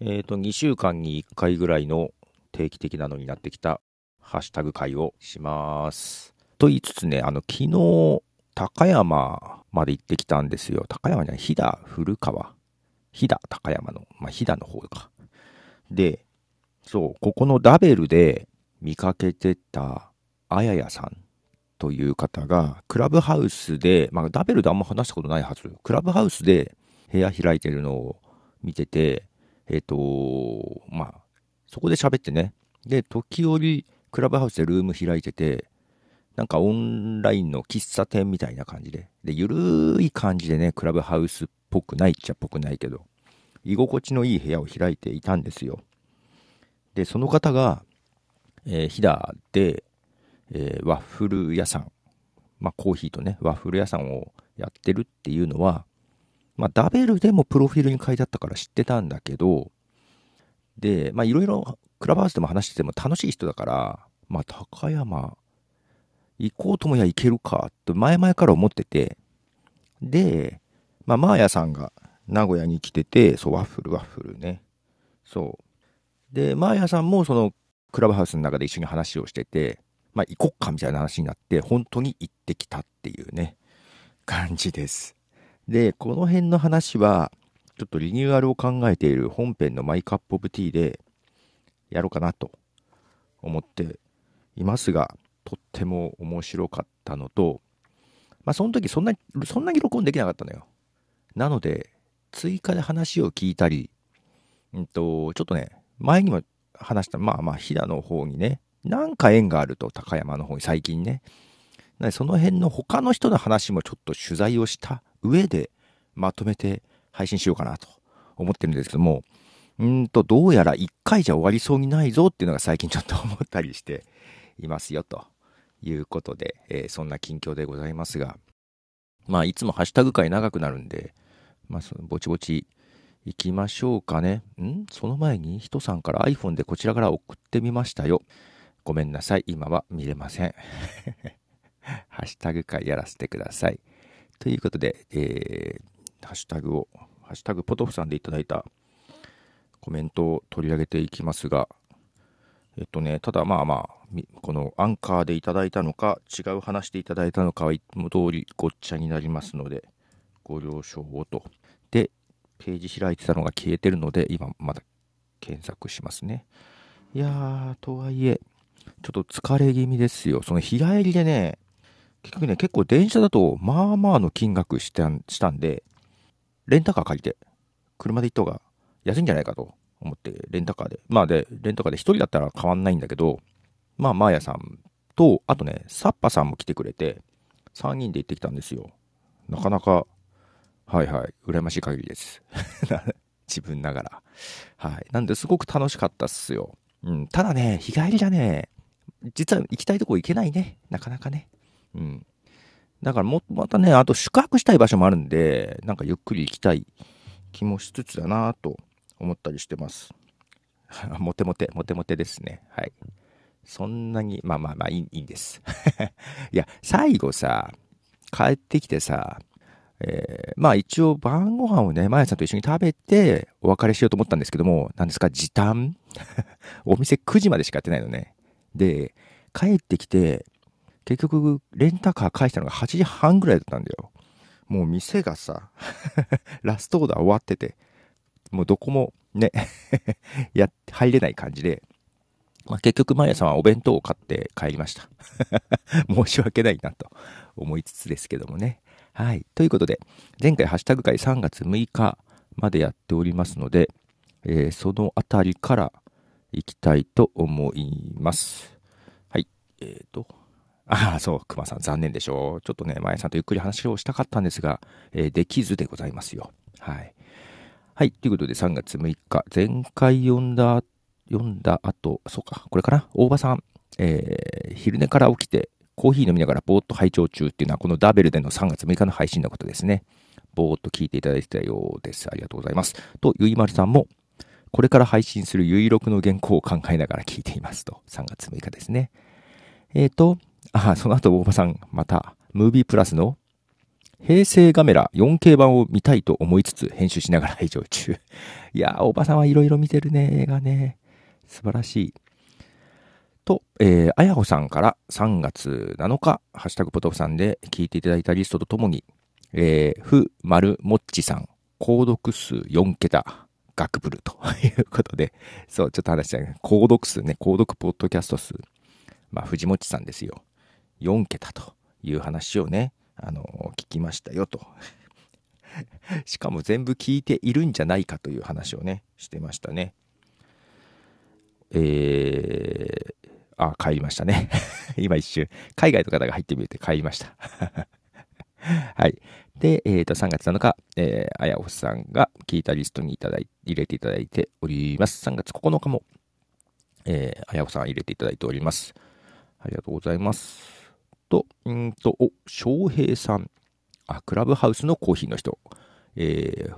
えっ、と、2週間に1回ぐらいの定期的なのになってきたハッシュタグ会をします。と言いつつね、あの、昨日、高山まで行ってきたんですよ。高山じゃない、飛騨古川。飛騨高山の、まあ、飛騨の方か。で、そう、ここのダベルで見かけてたあややさんという方が、クラブハウスで、まあ、ダベルであんま話したことないはず。クラブハウスで部屋開いてるのを見てて、えっ、と、まあ、そこで喋ってね。で、時折、クラブハウスでルーム開いてて、なんかオンラインの喫茶店みたいな感じで。で、ゆるい感じでね、クラブハウスっぽくないっちゃっぽくないけど、居心地のいい部屋を開いていたんですよ。で、その方が、えー、飛騨で、えーワッフル屋さん、まあコーヒーとね、ワッフル屋さんをやってるっていうのは、まあダベルでもプロフィールに書いてあったから知ってたんだけど、で、まあいろいろクラブハウスでも話してても楽しい人だから、まあ高山行こうともや行けるかって前々から思ってて、で、まあマーヤさんが名古屋に来てて、そう、ワッフルワッフルね。そう。で、マーヤさんもそのクラブハウスの中で一緒に話をしてて、まあ行こっかみたいな話になって、本当に行ってきたっていうね、感じです。で、この辺の話は、ちょっとリニューアルを考えている本編のマイカップオブティーでやろうかなと思っていますが、とっても面白かったのと、まあその時そんなに、そんなに録音できなかったのよ。なので、追加で話を聞いたり、うんと、ちょっとね、前にも話した、まあまあ、飛騨の方にね、なんか縁があると、高山の方に最近ね。なのでその辺の他の人の話もちょっと取材をした上で、まとめて配信しようかなと思ってるんですけども、うんと、どうやら一回じゃ終わりそうにないぞっていうのが最近ちょっと思ったりしていますよ、ということで、えーそんな近況でございますが、まあ、いつもハッシュタグ会長くなるんで、まあ、そのぼちぼち行きましょうかね。ん？その前に、人さんから iPhone でこちらから送ってみましたよ。ごめんなさい。今は見れません。ハッシュタグ会やらせてください。ということで、えー、ハッシュタグを、ハッシュタグポトフさんでいただいたコメントを取り上げていきますが、えっとね、ただまあまあ、このアンカーでいただいたのか、違う話でいただいたのかはいつも通りごっちゃになりますので、ご了承をと。で、ページ開いてたのが消えてるので、今まだ検索しますね。いやー、とはいえ、ちょっと疲れ気味ですよ。その日帰りでね、結局ね、結構電車だと、まあまあの金額したしたんで、レンタカー借りて、車で行った方が安いんじゃないかと思って、レンタカーで。まあで、レンタカーで一人だったら変わんないんだけど、まあ、マーヤさんと、あとね、サッパさんも来てくれて、3人で行ってきたんですよ。なかなか、はいはい、羨ましい限りです。自分ながら。はい。なんで、すごく楽しかったっすよ。うん。ただね、日帰りじゃね、実は行きたいとこ行けないね。なかなかね。うん。だからも、またね、あと宿泊したい場所もあるんで、なんかゆっくり行きたい気もしつつだなと思ったりしてます。モテモテ、モテモテですね。はい。そんなに、まあまあまあいいいいんです。いや、最後さ、帰ってきてさ、えーまあ一応晩ご飯をね、まやさんと一緒に食べてお別れしようと思ったんですけども、何ですか、時短？お店9時までしかやってないのね。で、帰ってきて、結局、レンタカー返したのが8時半ぐらいだったんだよ。もう店がさ、ラストオーダー終わってて、もうどこもね、や、入れない感じで、まあ、結局、マヤさんはお弁当を買って帰りました。申し訳ないなと思いつつですけどもね。はい。ということで、前回ハッシュタグ会3月6日までやっておりますので、えーそのあたりから行きたいと思います。はい。えっ、と、ああ、そう、熊さん残念でしょう。ちょっとね、マヤさんとゆっくり話をしたかったんですが、えーできずでございますよ。はい。はい。ということで、3月6日、前回読んだ読んだ後、そうか、これかな？大場さん、えー昼寝から起きて、コーヒー飲みながらぼーっと拝聴中っていうのは、このダベルでの3月6日の配信のことですね。ぼーっと聞いていただいてたようです。ありがとうございます。と、ゆいまるさんも、これから配信するゆいろくの原稿を考えながら聞いていますと。3月6日ですね。えっ、と、あ、その後大場さん、また、ムービープラスの平成ガメラ 4K 版を見たいと思いつつ編集しながら拝聴中。いやー、おばさんはいろいろ見てるね、映画ね。素晴らしい。と、えー、あやほさんから3月7日、ハッシュタグポトフさんで聞いていただいたリストとともに、えー、ふ、まる、もっちさん、購読数4桁、ガクブルと いうことで、そう、ちょっと話したい。購読数ね、購読ポッドキャスト数。まあ、藤もっちさんですよ。4桁という話をね、あの、聞きましたよと。しかも全部聞いているんじゃないかという話をね、してましたね。えー、あ、帰りましたね。今一瞬、海外の方が入ってみて帰りました。はい。で、え、ー、と、3月7日、えー、あやおさんが聞いたリストにいただい入れていただいております。3月9日も、えー、あやおさん入れていただいております。ありがとうございます。と、うんと、お、翔平さん。あ、クラブハウスのコーヒーの人。えー、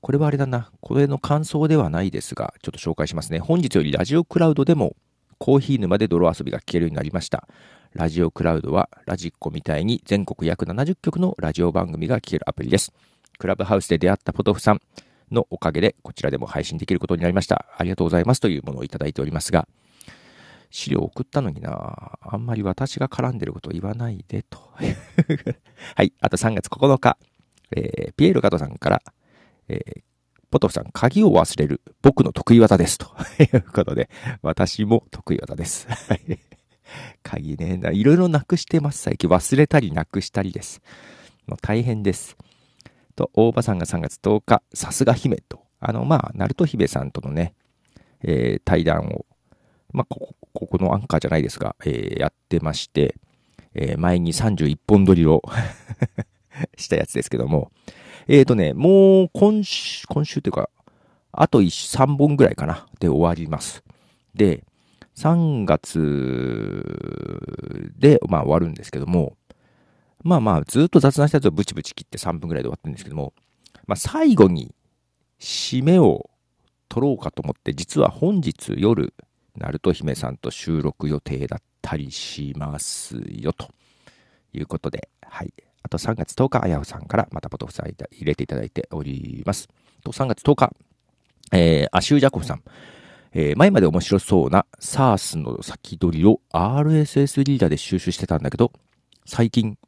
これはあれだな。これの感想ではないですが、ちょっと紹介しますね。本日よりラジオクラウドでもコーヒー沼で泥遊びが聞けるようになりました。ラジオクラウドはラジッコみたいに全国約70局のラジオ番組が聞けるアプリです。クラブハウスで出会ったポトフさんのおかげでこちらでも配信できることになりました。ありがとうございますというものをいただいておりますが、資料送ったのにな、あんまり私が絡んでることを言わないでと。はい、あと3月9日、えー、ピエール加藤さんから、えー、ポトフさん、鍵を忘れる。僕の得意技です。と いうことで、私も得意技です。鍵ね、いろいろなくしてます、最近。忘れたりなくしたりです。もう大変です。と、大場さんが3月10日、さすが姫と。あの、まあ、ナルト姫さんとのね、えー、対談を、まあ、ここ、このアンカーじゃないですが、えー、やってまして、えー、前に31本撮りを したやつですけども、えっ、ー、とね、もう今週、今週というか、あと3本ぐらいかな、で終わります。で、3月で、まあ終わるんですけども、まあまあずっと雑談したやつをブチブチ切って3分ぐらいで終わってるんですけども、まあ最後に締めを取ろうかと思って、実は本日夜、ナルト姫さんと収録予定だったりしますよ、ということで、はい。あと3月10日、あやふさんからまたポトフさん入れていただいております。と3月10日、えー、アシュージャコフさん。えー、前まで面白そうな SARS の先取りを RSS リーダーで収集してたんだけど、最近、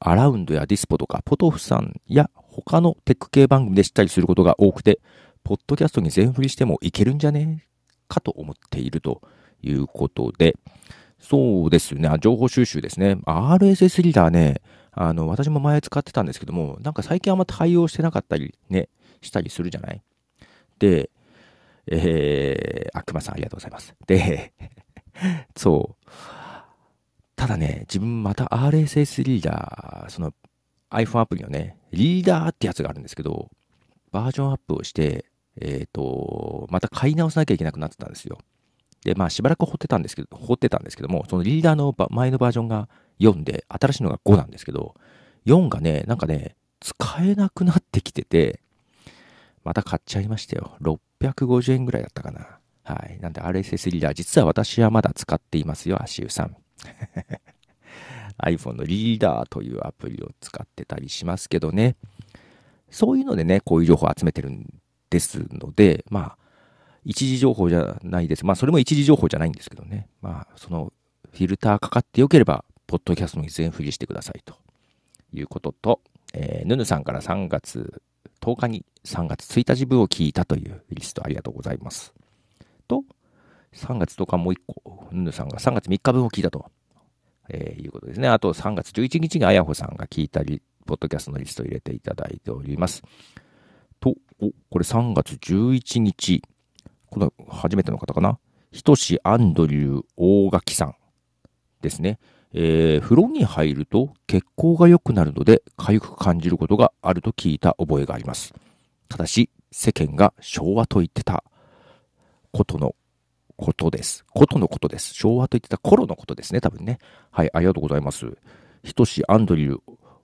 アラウンドやディスポとかポトフさんや他のテック系番組で知ったりすることが多くて、ポッドキャストに全振りしてもいけるんじゃね？かと思っているということで、そうですよね、情報収集ですね。RSS リーダーね、あの、私も前使ってたんですけども、なんか最近あんま対応してなかったりね、したりするじゃない？で、えー、悪魔さんありがとうございます。で、そう。ただね、自分また RSS リーダー、その iPhone アプリのね、リーダーってやつがあるんですけど、バージョンアップをして、えっ、ー、と、また買い直さなきゃいけなくなってたんですよ。で、まあしばらく掘ってたんですけど、掘ってたんですけども、そのリーダーの前のバージョンが4で、新しいのが5なんですけど、4がね、なんかね、使えなくなってきてて、また買っちゃいましたよ。650円ぐらいだったかな。はい。なんで RSS リーダー、実は私はまだ使っていますよ、足湯さん。iPhone のリーダーというアプリを使ってたりしますけどね。そういうのでね、こういう情報を集めてるんですので、まあ、一時情報じゃないです。まあ、それも一時情報じゃないんですけどね。まあ、その、フィルターかかってよければ、ポッドキャストに全振りしてくださいということと、えー、ぬぬさんから3月10日に3月1日分を聞いたというリストありがとうございます。と、3月10日もう1個、ぬぬさんが3月3日分を聞いたと、えー、いうことですね。あと3月11日にあやほさんが聞いたり、ポッドキャストのリストを入れていただいております。お、これ3月11日、この初めての方かな。ひとしアンドリュー大垣さんですね。えー、風呂に入ると血行が良くなるので痒く感じることがあると聞いた覚えがあります。ただし、世間が昭和と言ってたことのことです。ことのことです。昭和と言ってた頃のことですね、多分ね。はい、ありがとうございます。ひとしアンドリュー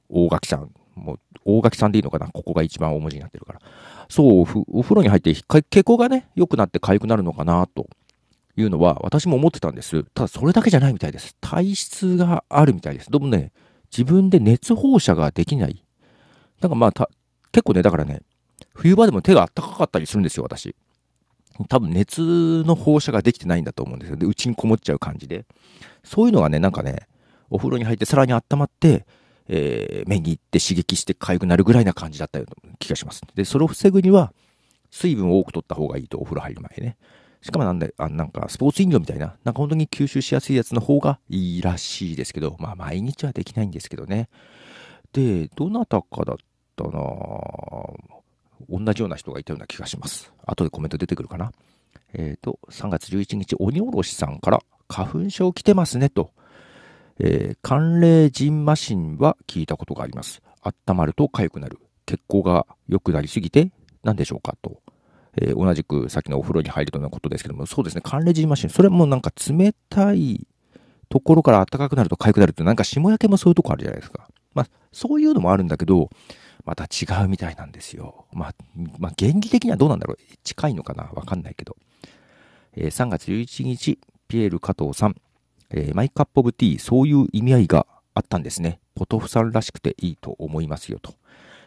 大垣さん。もう、大垣さんでいいのかなここが一番大文字になってるから。そう、お風呂に入って血行がね、良くなって痒くなるのかなというのは私も思ってたんです。ただそれだけじゃないみたいです。体質があるみたいです。どうもね、自分で熱放射ができない。なんかまあた、結構ね、だからね、冬場でも手があったかかったりするんですよ、私。多分熱の放射ができてないんだと思うんですよ。で、内にこもっちゃう感じで。そういうのがね、なんかね、お風呂に入ってさらに温まって、えー、目に行って刺激して痒くなるぐらいな感じだったような気がします。で、それを防ぐには、水分を多く取った方がいいと、お風呂入る前ね。しかもなんで、あなんかスポーツ飲料みたいな、なんか本当に吸収しやすいやつの方がいいらしいですけど、まあ毎日はできないんですけどね。で、どなたかだったな同じような人がいたような気がします。後でコメント出てくるかな。えっ、ー、と、3月11日、鬼おろしさんから、花粉症来てますねと。えー、寒冷ジンマシンは聞いたことがあります。温まると痒くなる。血行が良くなりすぎて何でしょうかと。えー、同じくさっきのお風呂に入るとのことですけども、そうですね、寒冷ジンマシン。それもなんか冷たいところから暖かくなると痒くなるって、なんか霜焼けもそういうとこあるじゃないですか。まあ、そういうのもあるんだけど、また違うみたいなんですよ。まあ、まあ、原理的にはどうなんだろう。近いのかな？わかんないけど。えー、3月11日、ピエール加藤さん、えー、マイカップオブティー、そういう意味合いがあったんですね。ポトフさんらしくていいと思いますよと。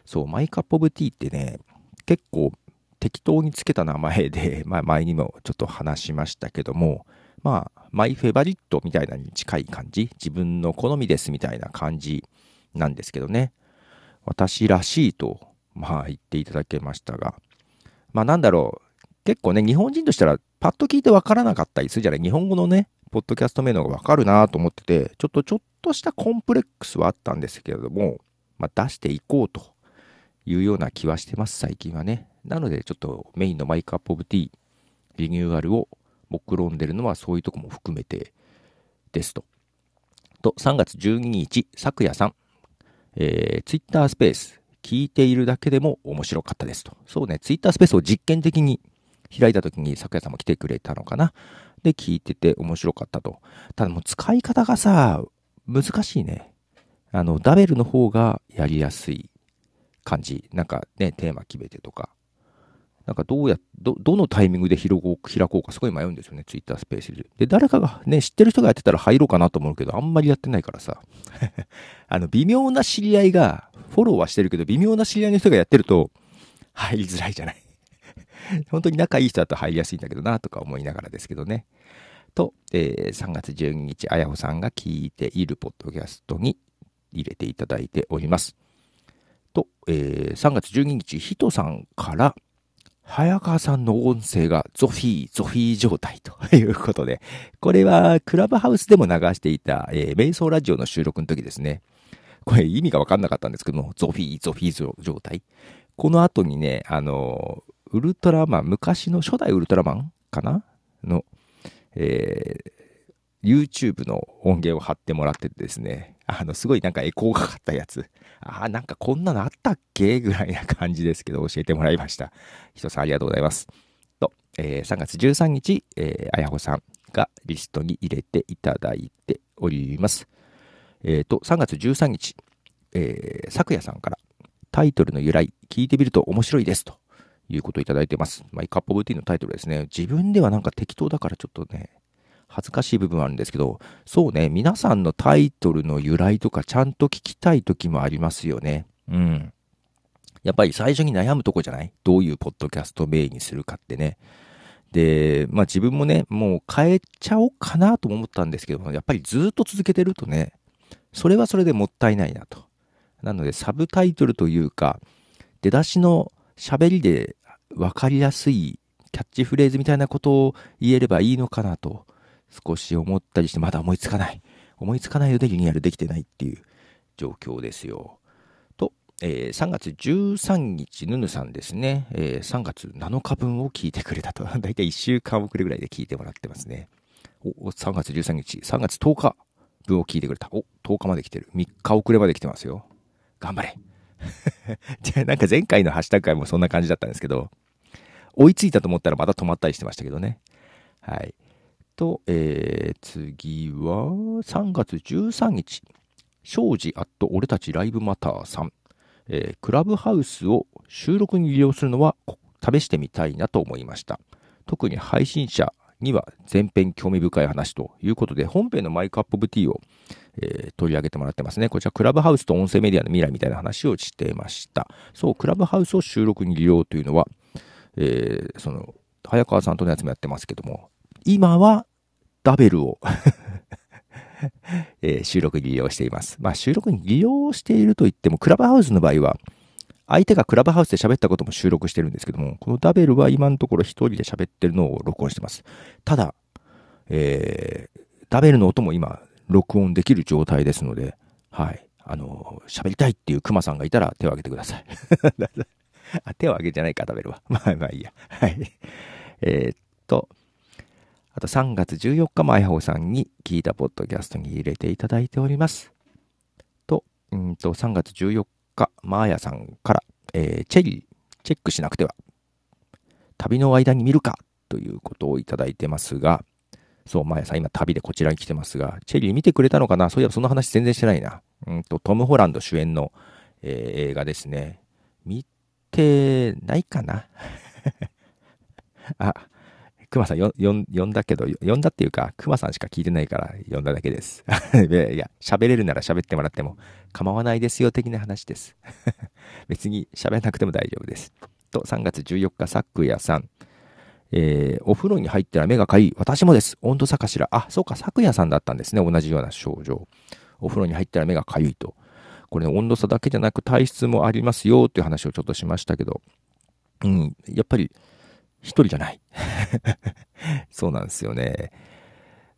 そう、マイカップオブティーってね、結構適当につけた名前で、まあ前にもちょっと話しましたけども、まあ、マイフェバリットみたいなに近い感じ、自分の好みですみたいな感じなんですけどね。私らしいと、まあ言っていただけましたが、まあなんだろう、結構ね、日本人としたらパッと聞いてわからなかったりするじゃない。日本語のね、ポッドキャスト名のがわかるなと思ってて、ちょっとちょっとしたコンプレックスはあったんですけれども、まあ出していこうというような気はしてます、最近はね。なのでちょっとメインのマイクアップオブティー、リニューアルを目論んでるのはそういうとこも含めてですと。と、3月12日、昨夜さん、えー、ツイッタースペース、聞いているだけでも面白かったですと。そうね、ツイッタースペースを実験的に開いた時に昨夜さんも来てくれたのかな。で、聞いてて面白かったと。ただもう使い方がさ、難しいね。あの、ダベルの方がやりやすい感じ。なんかね、テーマ決めてとか。なんかどうや、ど、どのタイミングで開こう開こうかすごい迷うんですよね、ツイッタースペースで。で、誰かがね、知ってる人がやってたら入ろうかなと思うけど、あんまりやってないからさ。あの、微妙な知り合いが、フォローはしてるけど、微妙な知り合いの人がやってると、入りづらいじゃない。本当に仲いい人だと入りやすいんだけどな、とか思いながらですけどね。と、えー、3月12日、あやほさんが聞いているポッドキャストに入れていただいております。と、えー、3月12日、ひとさんから、早川さんの音声がゾフィー、ゾフィー状態ということで、これはクラブハウスでも流していた、えー、瞑想ラジオの収録の時ですね。これ意味がわかんなかったんですけども、ゾフィー、ゾフィー状態。この後にね、あの、ウルトラマン、昔の初代ウルトラマンかな？の、えー、YouTube の音源を貼ってもらっててですね、あの、すごいなんかエコーがかったやつ。ああ、なんかこんなのあったっけ？ぐらいな感じですけど、教えてもらいました。人さんありがとうございます。と、えー、3月13日、えー、あやほさんがリストに入れていただいております。えっ、ー、と、3月13日、えー、昨夜さんからタイトルの由来、聞いてみると面白いですということをいただいてます。マイカップオブティーのタイトルですね。自分ではなんか適当だからちょっとね、恥ずかしい部分はあるんですけど、そうね、皆さんのタイトルの由来とかちゃんと聞きたい時もありますよね。うん。やっぱり最初に悩むとこじゃない？どういうポッドキャスト名にするかってね。で、まあ自分もね、もう変えちゃおうかなと思ったんですけども、やっぱりずっと続けてるとね、それはそれでもったいないなと。なので、サブタイトルというか、出だしの喋りで分かりやすいキャッチフレーズみたいなことを言えればいいのかなと少し思ったりしてまだ思いつかない。思いつかないのでリニューアルできてないっていう状況ですよ。と、えー、3月13日、ヌヌさんですね、えー、3月7日分を聞いてくれたと。だいたい1週間遅れぐらいで聞いてもらってますね。お、3月13日、3月10日分を聞いてくれた。お、10日まで来てる。3日遅れまで来てますよ。頑張れ。じゃあなんか前回のハッシュタグ会もそんな感じだったんですけど、追いついたと思ったらまた止まったりしてましたけどね。はい。と、えー、次は3月13日、庄司アット俺たちライブマターさん、えー、クラブハウスを収録に利用するのは試してみたいなと思いました。特に配信者には前編興味深い話ということで、本編のマイクアップオブティーを、えー、取り上げてもらってますね。こちら、クラブハウスと音声メディアの未来みたいな話をしてました。そう、クラブハウスを収録に利用というのは、えー、その、早川さんとのやつもやってますけども、今はダベルを えー、収録に利用しています。まあ、収録に利用していると言っても、クラブハウスの場合は、相手がクラブハウスで喋ったことも収録してるんですけども、このダベルは今のところ一人で喋ってるのを録音してます。ただ、えー、ダベルの音も今、録音できる状態ですので、はい。あの、喋りたいっていうクマさんがいたら手を挙げてください。あ、手を挙げじゃないか、食べるわ。まあまあいいや。はい。えー、っと、あと3月14日もあやほさんに聞いたポッドキャストに入れていただいております。と、うんと、3月14日、マーヤさんから、えー、チェリー、チェックしなくては。旅の間に見るかということをいただいてますが、そう、マーヤさん今旅でこちらに来てますが、チェリー見てくれたのかな？そういえばその話全然してないな。うんと、トム・ホランド主演の、えー、映画ですね。見てないかな あ、クマさんよよ呼んだけど、呼んだっていうか、クマさんしか聞いてないから呼んだだけです。いや、喋れるなら喋ってもらっても構わないですよ的な話です。別に喋らなくても大丈夫です。と、3月14日、サックヤさん。えー、お風呂に入ったら目がかゆい。私もです。温度差かしら。あ、そうか、昨夜さんだったんですね。同じような症状。お風呂に入ったら目がかゆいと。これ、ね、温度差だけじゃなく体質もありますよっていう話をちょっとしましたけど、うん、やっぱり一人じゃない。そうなんですよね。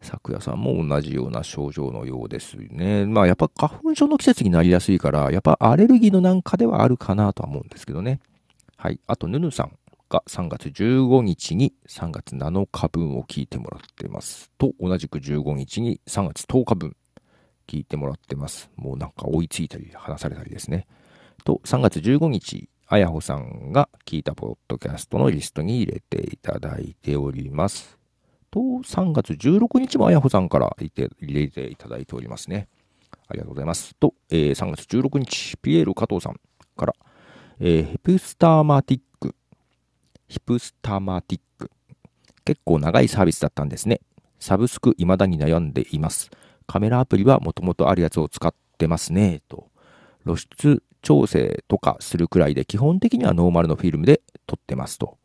昨夜さんも同じような症状のようですね。まあやっぱ花粉症の季節になりやすいから、やっぱアレルギーのなんかではあるかなとは思うんですけどね。はい。あと、ヌヌさんが3月15日に3月7日分を聞いてもらってます。と、同じく15日に3月10日分聞いてもらってます。もうなんか追いついたり話されたりですね。と、3月15日、あやほさんが聞いたポッドキャストのリストに入れていただいております。と、3月16日もあやほさんから入れていただいておりますね。ありがとうございます。と、えー、3月16日、ピエール加藤さんから、えー、ヒプスターマティック、ヒプスターマティック。結構長いサービスだったんですね。サブスク未だに悩んでいます。カメラアプリはもともとあるやつを使ってますね、と。露出調整とかするくらいで、基本的にはノーマルのフィルムで撮ってますと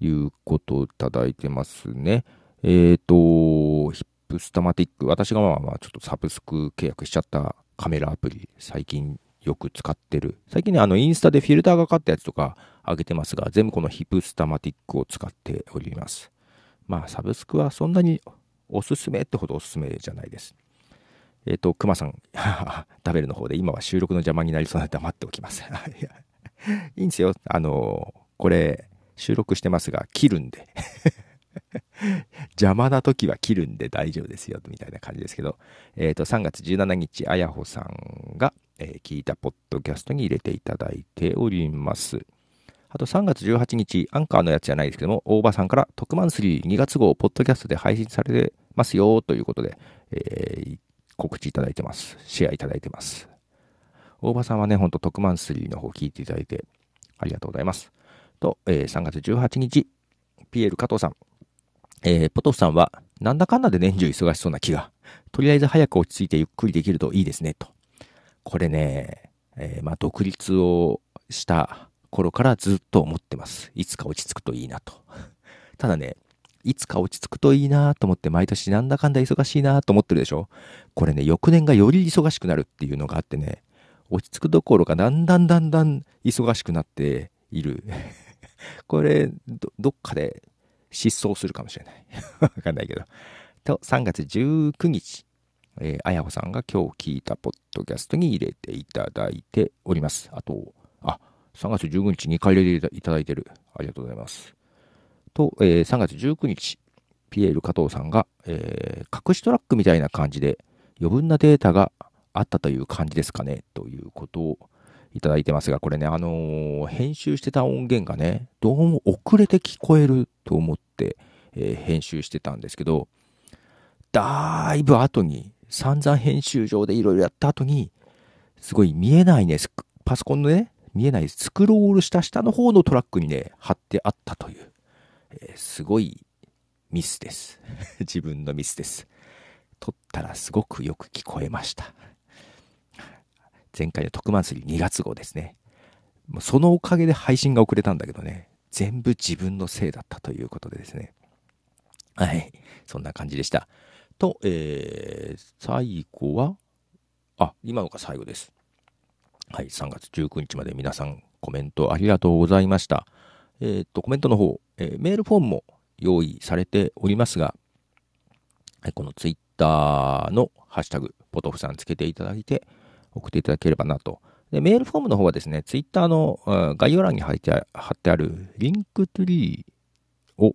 いうことをいただいてますね。えっ、ー、と、ヒップスタマティック。私がまあまあちょっとサブスク契約しちゃったカメラアプリ、最近よく使ってる。最近ね、あのインスタでフィルターがかかったやつとか上げてますが、全部このヒップスタマティックを使っております。まあサブスクはそんなにおすすめってほどおすすめじゃないです。えっ、ー、と、熊さん、食べるの方で今は収録の邪魔になりそうなので黙っておきます。いいんですよ。あの、これ、収録してますが、切るんで。邪魔な時は切るんで大丈夫ですよ、みたいな感じですけど、えっ、ー、と、3月17日、あやほさんが、えー、聞いたポッドキャストに入れていただいております。あと3月18日、アンカーのやつじゃないですけども、大場さんから特番3、2月号、ポッドキャストで配信されてますよ、ということで、えー、告知いただいてます。シェアいただいてます。大場さんはね、ほんと特マンスリーの方聞いていただいてありがとうございます。と、えー、3月18日、ピエール加藤さん。えー、ポトフさんは、なんだかんだで年中忙しそうな気が、とりあえず早く落ち着いてゆっくりできるといいですね、と。これね、えー、まあ、独立をした頃からずっと思ってます。いつか落ち着くといいなと。ただね、いつか落ち着くといいなと思って毎年なんだかんだ忙しいなと思ってるでしょ？これね、翌年がより忙しくなるっていうのがあってね、落ち着くどころかだんだんだんだん忙しくなっている。これど、どっかで失踪するかもしれない。わかんないけど。と、3月19日、えー、あやほさんが今日聞いたポッドキャストに入れていただいております。あと、あ、3月15日2回入れていただいてる。ありがとうございます。と、えー、3月19日、ピエール加藤さんが、えー、隠しトラックみたいな感じで余分なデータがあったという感じですかね、ということをいただいてますが、これね、あのー、編集してた音源がね、どうも遅れて聞こえると思って、えー、編集してたんですけど、だいぶ後に、散々編集上でいろいろやった後に、すごい見えないね、パソコンのね、見えないスクロールした下の方のトラックにね、貼ってあったという。すごいミスです。自分のミスです。撮ったらすごくよく聞こえました。前回の特番祭り2月号ですね。もうそのおかげで配信が遅れたんだけどね、全部自分のせいだったということでですね。はい。そんな感じでした。と、えー、最後は、あ、今のが最後です。はい、3月19日まで皆さんコメントありがとうございました。えー、っと、コメントの方、えー、メールフォームも用意されておりますが、はい、このツイッターのハッシュタグ、ポトフさんつけていただいて送っていただければなと。で、メールフォームの方はですね、ツイッターの、うん、概要欄に貼って貼ってあるリンクトゥリーを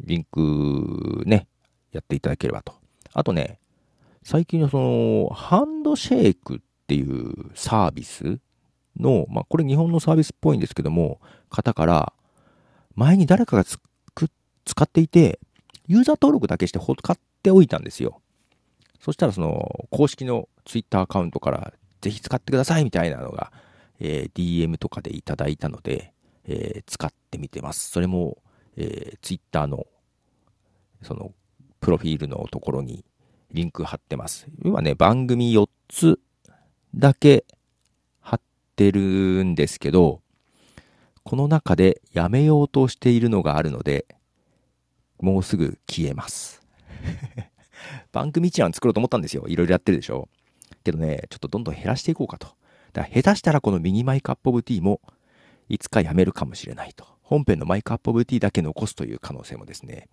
リンクね、やっていただければと。あとね、最近のその、ハンドシェイクっていうサービスの、まあ、これ日本のサービスっぽいんですけども、方から、前に誰かが使っていて、ユーザー登録だけして買っておいたんですよ。そしたらその、公式のツイッターアカウントから、ぜひ使ってくださいみたいなのが、えー、DM とかでいただいたので、えー、使ってみてます。それも、えー、ツイッターの、その、プロフィールのところにリンク貼ってます。今ね、番組4つだけってるんですけど、この中でやめようとしているのがあるので、もうすぐ消えます。番組一覧作ろうと思ったんですよ。いろいろやってるでしょ。けどね、ちょっとどんどん減らしていこうかと。だから下手したらこのミニマイクアップオブティーもいつかやめるかもしれないと。本編のマイクアップオブティーだけ残すという可能性もですね、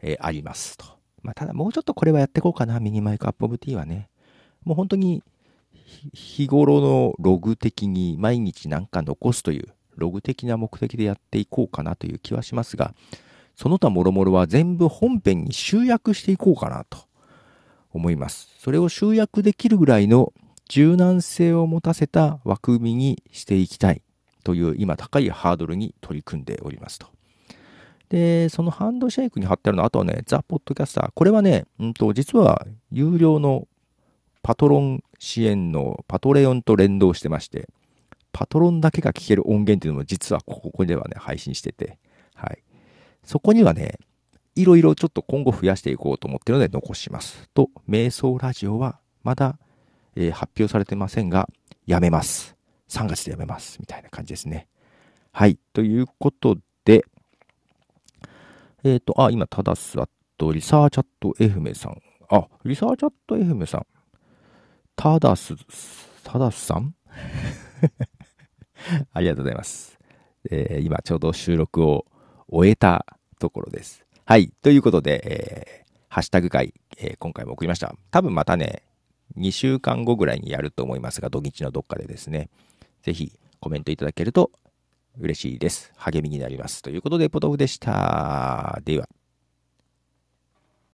えー、ありますと。まあ、ただもうちょっとこれはやっていこうかな、ミニマイクアップオブティーはね。もう本当に日頃のログ的に毎日なんか残すというログ的な目的でやっていこうかなという気はしますが、その他諸々は全部本編に集約していこうかなと思います。それを集約できるぐらいの柔軟性を持たせた枠組みにしていきたいという今高いハードルに取り組んでおりますと。で、そのハンドシェイクに貼ってあるの、あとはね、ザ・ポッドキャスター。これはね、うんと、実は有料のパトロン支援のパトレオンと連動してまして、パトロンだけが聞ける音源っていうのも実はここではね、配信してて、はい。そこにはね、いろいろちょっと今後増やしていこうと思ってるので残します。と、瞑想ラジオはまだ、えー、発表されてませんが、やめます。3月でやめます。みたいな感じですね。はい。ということで、えっ、ー、と、あ、今、ただす、あと、リサーチャット FM さん。あ、リサーチャット FM さん。ただす、ただすさん？ありがとうございます。えー、今、ちょうど収録を終えたところです。はい。ということで、えー、ハッシュタグ会、えー、今回も送りました。多分またね、2週間後ぐらいにやると思いますが、土日のどっかでですね、ぜひコメントいただけると嬉しいです。励みになります。ということで、ポトフでした。では。